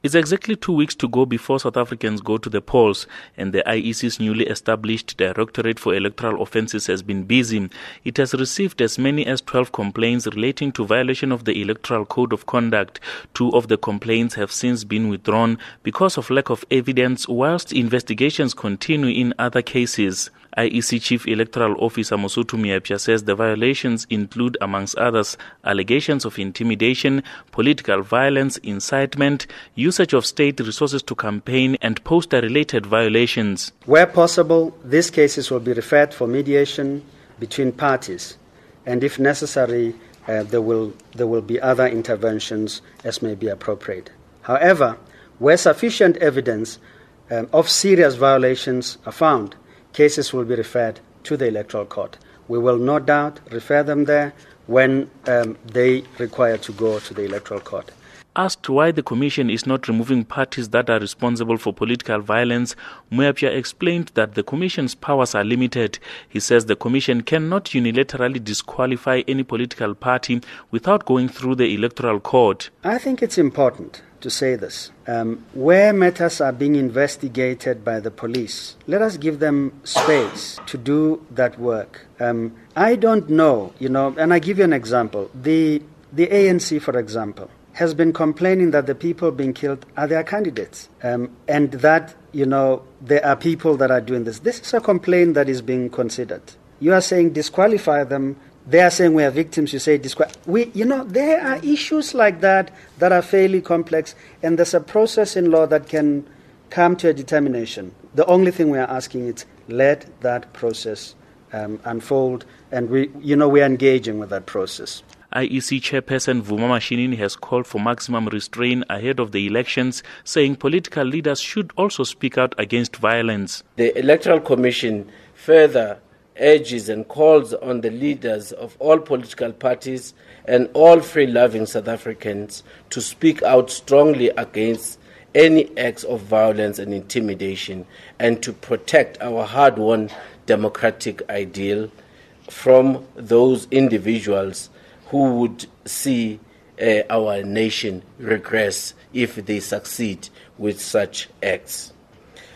It's exactly two weeks to go before South Africans go to the polls, and the IEC's newly established Directorate for Electoral Offences has been busy. It has received as many as 12 complaints relating to violation of the Electoral Code of Conduct. Two of the complaints have since been withdrawn because of lack of evidence, whilst investigations continue in other cases. IEC Chief Electoral Officer Mosotho Moepya says the violations include, amongst others, allegations of intimidation, political violence, incitement, usage of state resources to campaign, and poster related violations. Where possible, these cases will be referred for mediation between parties, and if necessary, uh, there, will, there will be other interventions as may be appropriate. However, where sufficient evidence um, of serious violations are found, cases will be referred to the Electoral Court. We will no doubt refer them there when um, they require to go to the Electoral Court. Asked why the Commission is not removing parties that are responsible for political violence, Moepya explained that the Commission's powers are limited. He says the Commission cannot unilaterally disqualify any political party without going through the Electoral Court. I think it's important to say this. Um, where matters are being investigated by the police, let us give them space to do that work. Um, I don't know, you know, and I give you an example. The, the ANC, for example, has been complaining that the people being killed are their candidates, um, and that, you know, there are people that are doing this. This is a complaint that is being considered. You are saying disqualify them they are saying we are victims. You say disqual. We, you know, there are issues like that that are fairly complex, and there's a process in law that can come to a determination. The only thing we are asking is let that process um, unfold, and we, you know, we are engaging with that process. IEC chairperson Vuma Mashinini has called for maximum restraint ahead of the elections, saying political leaders should also speak out against violence. The Electoral Commission further urges and calls on the leaders of all political parties and all free loving South Africans to speak out strongly against any acts of violence and intimidation and to protect our hard won democratic ideal from those individuals who would see uh, our nation regress if they succeed with such acts.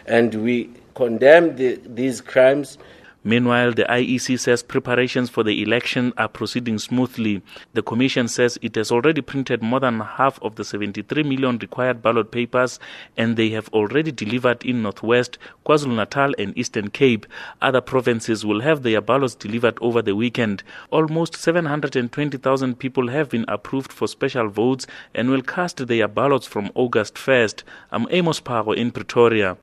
And we condemn the, these crimes Meanwhile, the IEC says preparations for the election are proceeding smoothly. The Commission says it has already printed more than half of the 73 million required ballot papers and they have already delivered in Northwest, KwaZulu Natal, and Eastern Cape. Other provinces will have their ballots delivered over the weekend. Almost 720,000 people have been approved for special votes and will cast their ballots from August 1st. I'm Amos Paro in Pretoria.